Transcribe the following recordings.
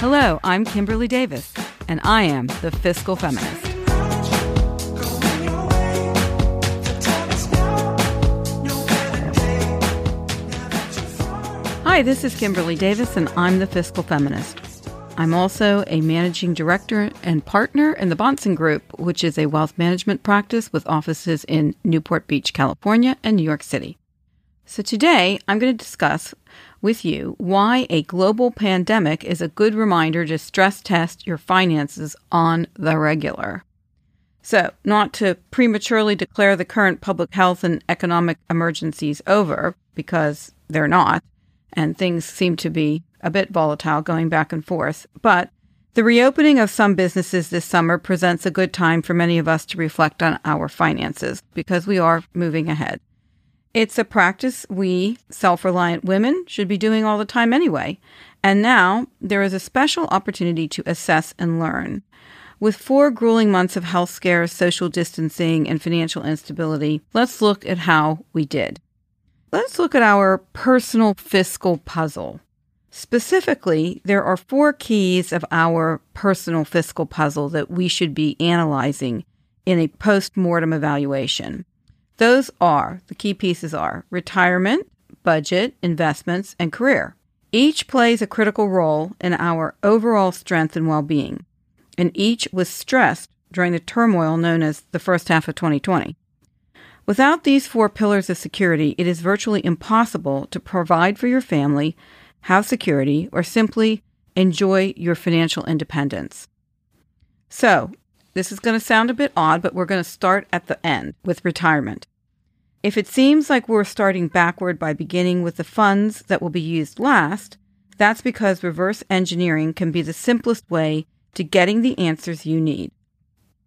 Hello, I'm Kimberly Davis, and I am the Fiscal Feminist. Hi, this is Kimberly Davis, and I'm the Fiscal Feminist. I'm also a managing director and partner in the Bahnsen Group, which is a wealth management practice with offices in Newport Beach, California, and New York City. So today I'm going to discuss with you why a global pandemic is a good reminder to stress test your finances on the regular. So, not to prematurely declare the current public health and economic emergencies over, because they're not, and things seem to be a bit volatile going back and forth, but the reopening of some businesses this summer presents a good time for many of us to reflect on our finances because we are moving ahead. It's a practice we, self reliant women, should be doing all the time anyway. And now there is a special opportunity to assess and learn. With four grueling months of health scares, social distancing, and financial instability, let's look at how we did. Let's look at our personal fiscal puzzle. Specifically, there are four keys of our personal fiscal puzzle that we should be analyzing in a post mortem evaluation. Those are the key pieces are retirement, budget, investments, and career. Each plays a critical role in our overall strength and well being, and each was stressed during the turmoil known as the first half of 2020. Without these four pillars of security, it is virtually impossible to provide for your family, have security, or simply enjoy your financial independence. So, this is going to sound a bit odd, but we're going to start at the end with retirement. If it seems like we're starting backward by beginning with the funds that will be used last, that's because reverse engineering can be the simplest way to getting the answers you need.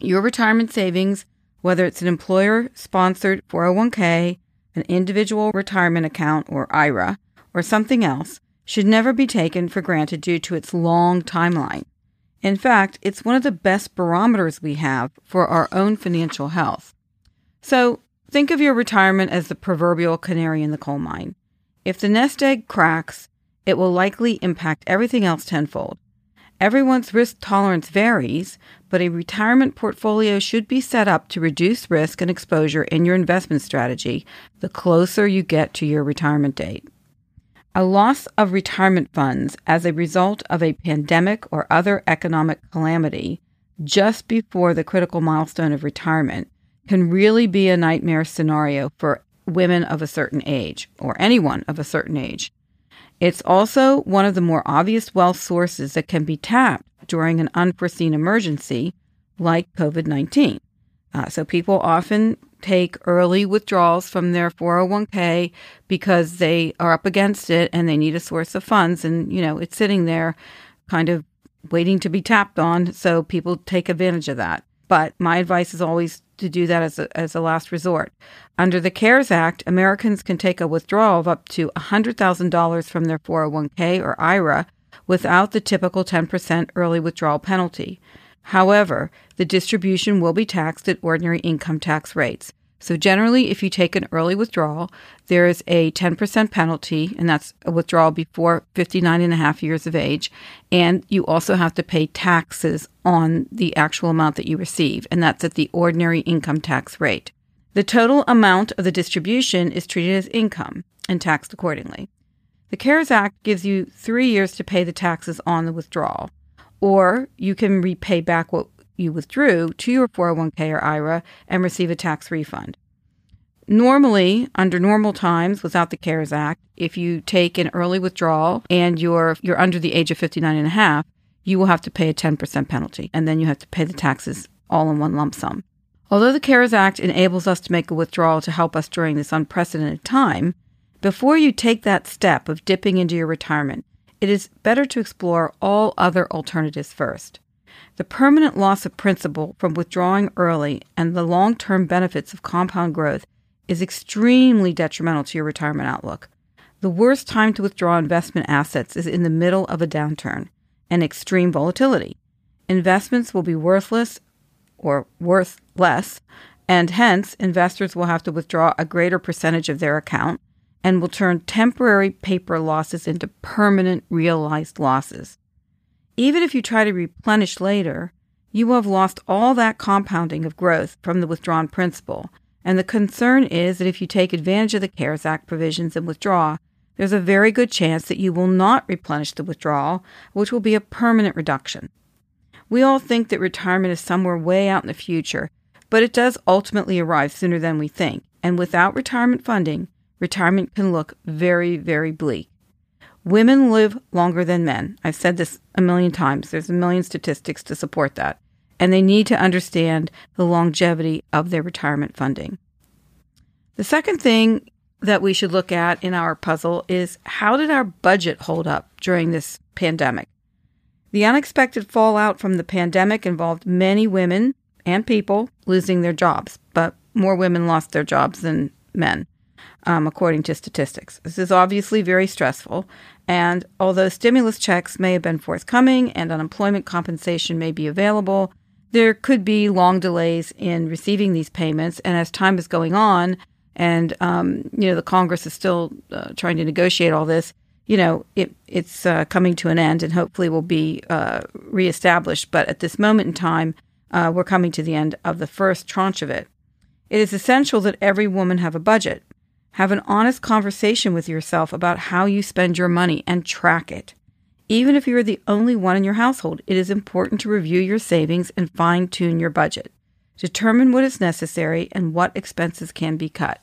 Your retirement savings, whether it's an employer sponsored 401k, an individual retirement account or IRA, or something else, should never be taken for granted due to its long timeline. In fact, it's one of the best barometers we have for our own financial health. So, Think of your retirement as the proverbial canary in the coal mine. If the nest egg cracks, it will likely impact everything else tenfold. Everyone's risk tolerance varies, but a retirement portfolio should be set up to reduce risk and exposure in your investment strategy the closer you get to your retirement date. A loss of retirement funds as a result of a pandemic or other economic calamity just before the critical milestone of retirement can really be a nightmare scenario for women of a certain age or anyone of a certain age. It's also one of the more obvious wealth sources that can be tapped during an unforeseen emergency like COVID 19. Uh, so people often take early withdrawals from their 401k because they are up against it and they need a source of funds. And, you know, it's sitting there kind of waiting to be tapped on. So people take advantage of that. But my advice is always to do that as a, as a last resort. Under the CARES Act, Americans can take a withdrawal of up to $100,000 from their 401k or IRA without the typical 10% early withdrawal penalty. However, the distribution will be taxed at ordinary income tax rates. So, generally, if you take an early withdrawal, there is a 10% penalty, and that's a withdrawal before 59 and a half years of age. And you also have to pay taxes on the actual amount that you receive, and that's at the ordinary income tax rate. The total amount of the distribution is treated as income and taxed accordingly. The CARES Act gives you three years to pay the taxes on the withdrawal, or you can repay back what you withdrew to your 401k or IRA and receive a tax refund. Normally, under normal times without the CARES Act, if you take an early withdrawal and you're you're under the age of 59 and a half, you will have to pay a 10% penalty and then you have to pay the taxes all in one lump sum. Although the CARES Act enables us to make a withdrawal to help us during this unprecedented time, before you take that step of dipping into your retirement, it is better to explore all other alternatives first. The permanent loss of principal from withdrawing early and the long term benefits of compound growth is extremely detrimental to your retirement outlook. The worst time to withdraw investment assets is in the middle of a downturn and extreme volatility. Investments will be worthless or worth less, and hence investors will have to withdraw a greater percentage of their account and will turn temporary paper losses into permanent realized losses. Even if you try to replenish later, you will have lost all that compounding of growth from the withdrawn principal. And the concern is that if you take advantage of the CARES Act provisions and withdraw, there's a very good chance that you will not replenish the withdrawal, which will be a permanent reduction. We all think that retirement is somewhere way out in the future, but it does ultimately arrive sooner than we think. And without retirement funding, retirement can look very, very bleak. Women live longer than men. I've said this a million times. There's a million statistics to support that. And they need to understand the longevity of their retirement funding. The second thing that we should look at in our puzzle is how did our budget hold up during this pandemic? The unexpected fallout from the pandemic involved many women and people losing their jobs, but more women lost their jobs than men um, according to statistics. This is obviously very stressful. And although stimulus checks may have been forthcoming and unemployment compensation may be available, there could be long delays in receiving these payments. And as time is going on, and um, you know the Congress is still uh, trying to negotiate all this, you know it, it's uh, coming to an end and hopefully will be uh, reestablished. But at this moment in time, uh, we're coming to the end of the first tranche of it. It is essential that every woman have a budget. Have an honest conversation with yourself about how you spend your money and track it. Even if you are the only one in your household, it is important to review your savings and fine tune your budget. Determine what is necessary and what expenses can be cut.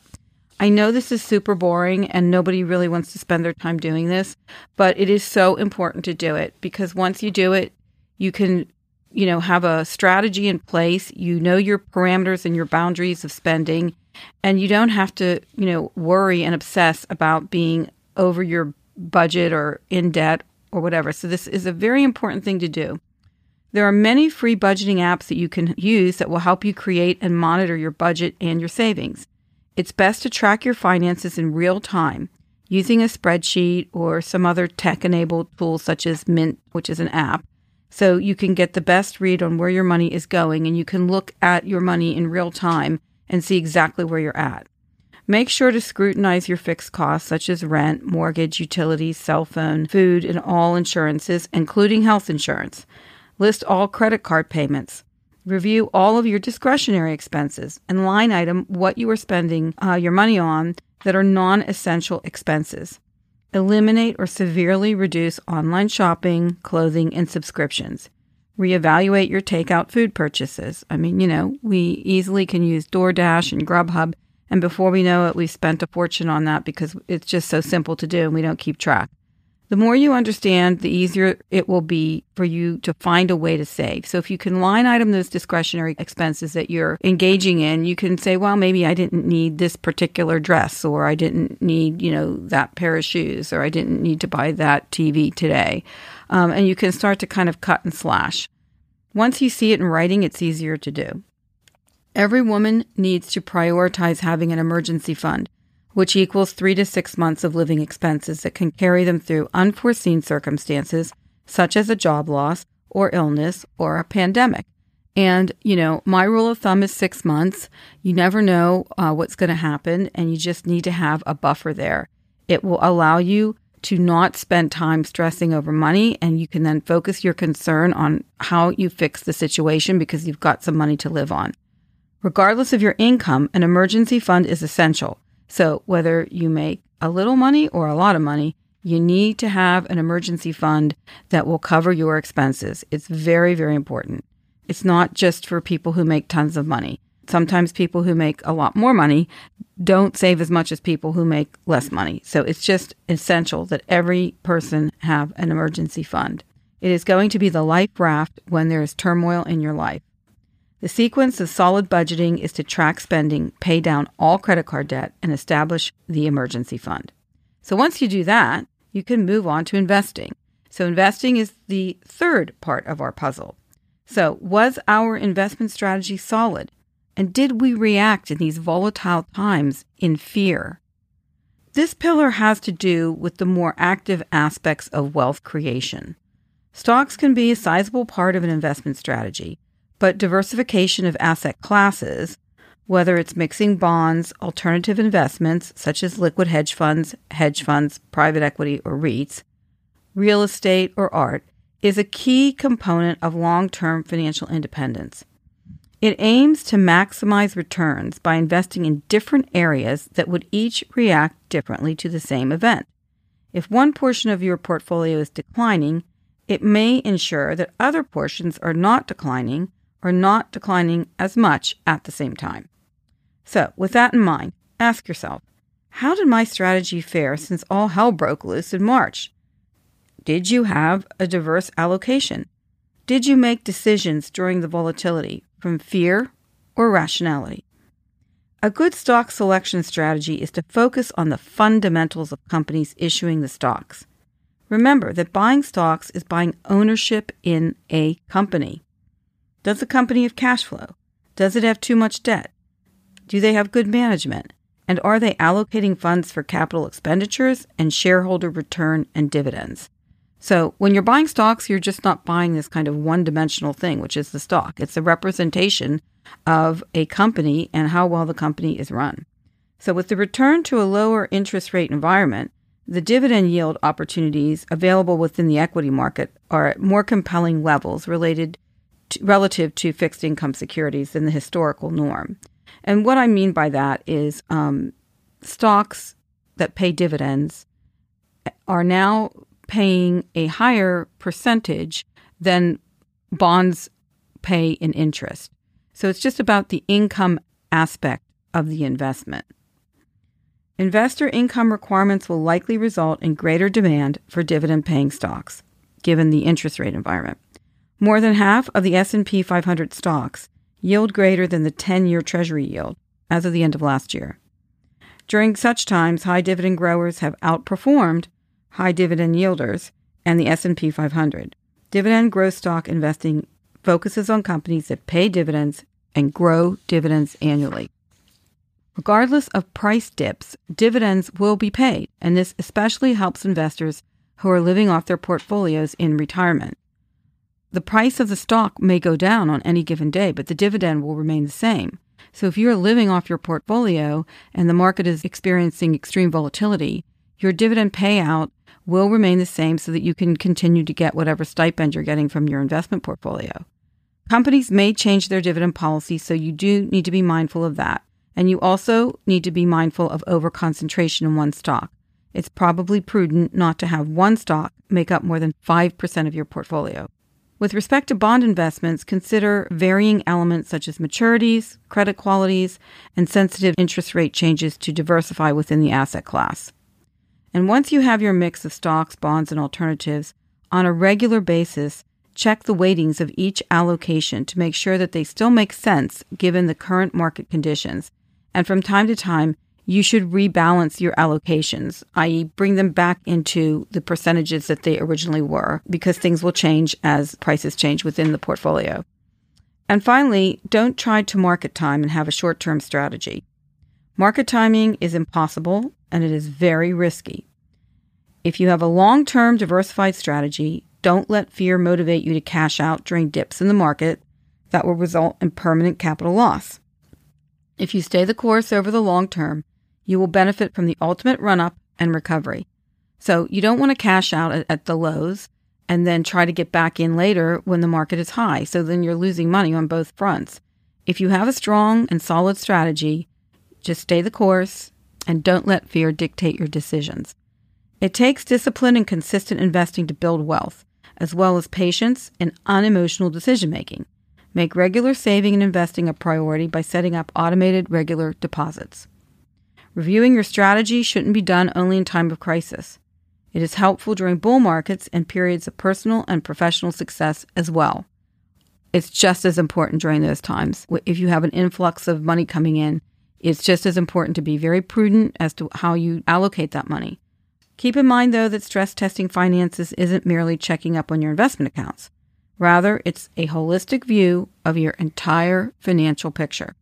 I know this is super boring and nobody really wants to spend their time doing this, but it is so important to do it because once you do it, you can, you know, have a strategy in place. You know your parameters and your boundaries of spending and you don't have to, you know, worry and obsess about being over your budget or in debt or whatever. So this is a very important thing to do. There are many free budgeting apps that you can use that will help you create and monitor your budget and your savings. It's best to track your finances in real time using a spreadsheet or some other tech enabled tool such as Mint, which is an app. So you can get the best read on where your money is going and you can look at your money in real time and see exactly where you're at. Make sure to scrutinize your fixed costs such as rent, mortgage, utilities, cell phone, food, and all insurances, including health insurance. List all credit card payments. Review all of your discretionary expenses and line item what you are spending uh, your money on that are non essential expenses. Eliminate or severely reduce online shopping, clothing, and subscriptions reevaluate your takeout food purchases. I mean, you know, we easily can use DoorDash and Grubhub, and before we know it, we've spent a fortune on that because it's just so simple to do and we don't keep track. The more you understand, the easier it will be for you to find a way to save. So if you can line item those discretionary expenses that you're engaging in, you can say, well, maybe I didn't need this particular dress or I didn't need, you know, that pair of shoes or I didn't need to buy that TV today um, and you can start to kind of cut and slash. Once you see it in writing, it's easier to do. Every woman needs to prioritize having an emergency fund, which equals three to six months of living expenses that can carry them through unforeseen circumstances, such as a job loss or illness or a pandemic. And, you know, my rule of thumb is six months. You never know uh, what's going to happen, and you just need to have a buffer there. It will allow you to not spend time stressing over money and you can then focus your concern on how you fix the situation because you've got some money to live on. Regardless of your income, an emergency fund is essential. So whether you make a little money or a lot of money, you need to have an emergency fund that will cover your expenses. It's very, very important. It's not just for people who make tons of money. Sometimes people who make a lot more money don't save as much as people who make less money. So it's just essential that every person have an emergency fund. It is going to be the life raft when there is turmoil in your life. The sequence of solid budgeting is to track spending, pay down all credit card debt, and establish the emergency fund. So once you do that, you can move on to investing. So investing is the third part of our puzzle. So was our investment strategy solid? And did we react in these volatile times in fear? This pillar has to do with the more active aspects of wealth creation. Stocks can be a sizable part of an investment strategy, but diversification of asset classes, whether it's mixing bonds, alternative investments such as liquid hedge funds, hedge funds, private equity, or REITs, real estate, or art, is a key component of long term financial independence. It aims to maximize returns by investing in different areas that would each react differently to the same event. If one portion of your portfolio is declining, it may ensure that other portions are not declining or not declining as much at the same time. So, with that in mind, ask yourself how did my strategy fare since all hell broke loose in March? Did you have a diverse allocation? Did you make decisions during the volatility from fear or rationality? A good stock selection strategy is to focus on the fundamentals of companies issuing the stocks. Remember that buying stocks is buying ownership in a company. Does the company have cash flow? Does it have too much debt? Do they have good management? And are they allocating funds for capital expenditures and shareholder return and dividends? So when you're buying stocks, you're just not buying this kind of one dimensional thing, which is the stock. It's a representation of a company and how well the company is run. So with the return to a lower interest rate environment, the dividend yield opportunities available within the equity market are at more compelling levels related to, relative to fixed income securities than the historical norm. And what I mean by that is um, stocks that pay dividends are now paying a higher percentage than bonds pay in interest. So it's just about the income aspect of the investment. Investor income requirements will likely result in greater demand for dividend paying stocks given the interest rate environment. More than half of the S&P 500 stocks yield greater than the 10-year treasury yield as of the end of last year. During such times, high dividend growers have outperformed high dividend yielders, and the S&P 500. Dividend growth stock investing focuses on companies that pay dividends and grow dividends annually. Regardless of price dips, dividends will be paid, and this especially helps investors who are living off their portfolios in retirement. The price of the stock may go down on any given day, but the dividend will remain the same. So if you're living off your portfolio and the market is experiencing extreme volatility, your dividend payout will remain the same so that you can continue to get whatever stipend you're getting from your investment portfolio. Companies may change their dividend policy, so you do need to be mindful of that. And you also need to be mindful of overconcentration in one stock. It's probably prudent not to have one stock make up more than 5% of your portfolio. With respect to bond investments, consider varying elements such as maturities, credit qualities, and sensitive interest rate changes to diversify within the asset class. And once you have your mix of stocks, bonds, and alternatives, on a regular basis, check the weightings of each allocation to make sure that they still make sense given the current market conditions. And from time to time, you should rebalance your allocations, i.e., bring them back into the percentages that they originally were, because things will change as prices change within the portfolio. And finally, don't try to market time and have a short term strategy. Market timing is impossible and it is very risky. If you have a long term diversified strategy, don't let fear motivate you to cash out during dips in the market that will result in permanent capital loss. If you stay the course over the long term, you will benefit from the ultimate run up and recovery. So you don't want to cash out at, at, the lows and then try to get back in later when the market is high. So then you're losing money on both fronts. If you have a strong and solid strategy, just stay the course and don't let fear dictate your decisions. It takes discipline and consistent investing to build wealth, as well as patience and unemotional decision making. Make regular saving and investing a priority by setting up automated regular deposits. Reviewing your strategy shouldn't be done only in time of crisis. It is helpful during bull markets and periods of personal and professional success as well. It's just as important during those times. If you have an influx of money coming in, it's just as important to be very prudent as to how you allocate that money. Keep in mind, though, that stress testing finances isn't merely checking up on your investment accounts. Rather, it's a holistic view of your entire financial picture.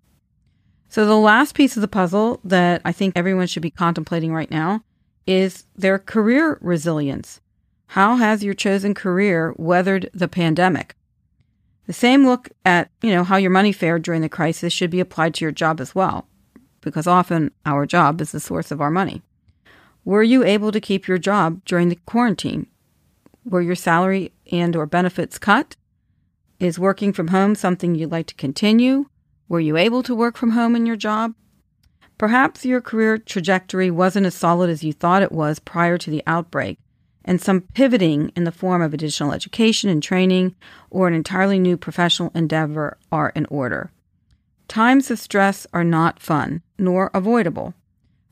So, the last piece of the puzzle that I think everyone should be contemplating right now is their career resilience. How has your chosen career weathered the pandemic? The same look at, you know, how your money fared during the crisis should be applied to your job as well because often our job is the source of our money. Were you able to keep your job during the quarantine? Were your salary and or benefits cut? Is working from home something you'd like to continue? Were you able to work from home in your job? Perhaps your career trajectory wasn't as solid as you thought it was prior to the outbreak, and some pivoting in the form of additional education and training or an entirely new professional endeavor are in order. Times of stress are not fun, nor avoidable,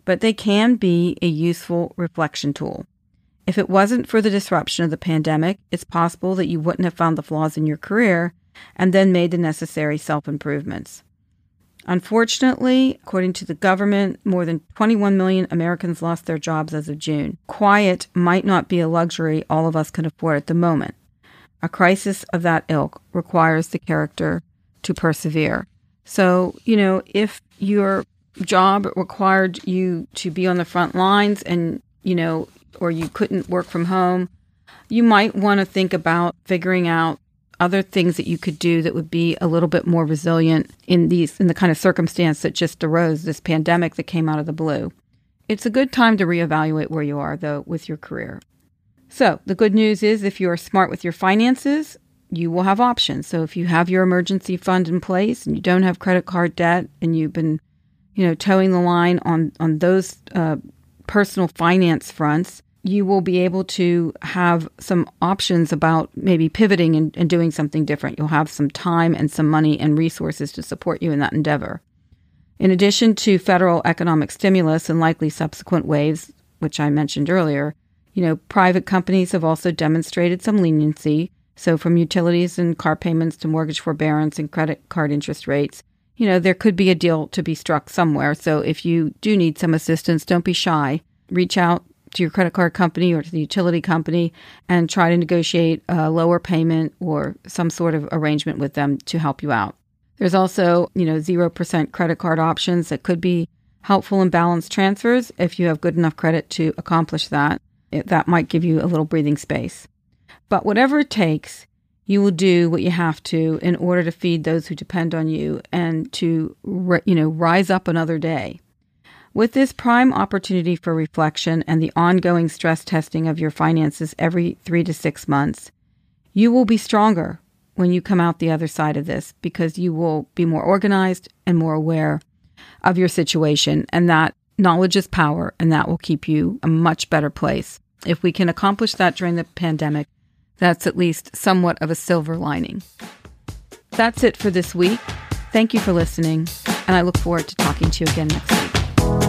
but they can be a useful reflection tool. If it wasn't for the disruption of the pandemic, it's possible that you wouldn't have found the flaws in your career and then made the necessary self improvements. Unfortunately, according to the government, more than 21 million Americans lost their jobs as of June. Quiet might not be a luxury all of us can afford at the moment. A crisis of that ilk requires the character to persevere. So, you know, if your job required you to be on the front lines and, you know, or you couldn't work from home, you might want to think about figuring out other things that you could do that would be a little bit more resilient in these in the kind of circumstance that just arose this pandemic that came out of the blue. It's a good time to reevaluate where you are though with your career. So, the good news is if you are smart with your finances, you will have options. So, if you have your emergency fund in place and you don't have credit card debt and you've been, you know, toeing the line on on those uh, personal finance fronts, you will be able to have some options about maybe pivoting and, and, doing something different. You'll have some time and some money and resources to support you in that endeavor. In addition to federal economic stimulus and likely subsequent waves, which I mentioned earlier, you know, private companies have also demonstrated some leniency. So, from utilities and car payments to mortgage forbearance and credit card interest rates, you know, there could be a deal to be struck somewhere. So, if you do need some assistance, don't be shy. Reach out to your credit card company or to the utility company and try to negotiate a lower payment or some sort of arrangement with them to help you out. There's also, you know, 0% credit card options that could be helpful in balance transfers if you have good enough credit to accomplish that. It, that might give you a little breathing space. But whatever it takes, you will do what you have to in order to feed those who depend on you and to, you know, rise up another day. With this prime opportunity for reflection and the ongoing stress testing of your finances every three to six months, you will be stronger when you come out the other side of this because you will be more organized and more aware of your situation. And that knowledge is power, and that will keep you a much better place. If we can accomplish that during the pandemic, that's at least somewhat of a silver lining. That's it for this week. Thank you for listening, and I look forward to talking to you again next week.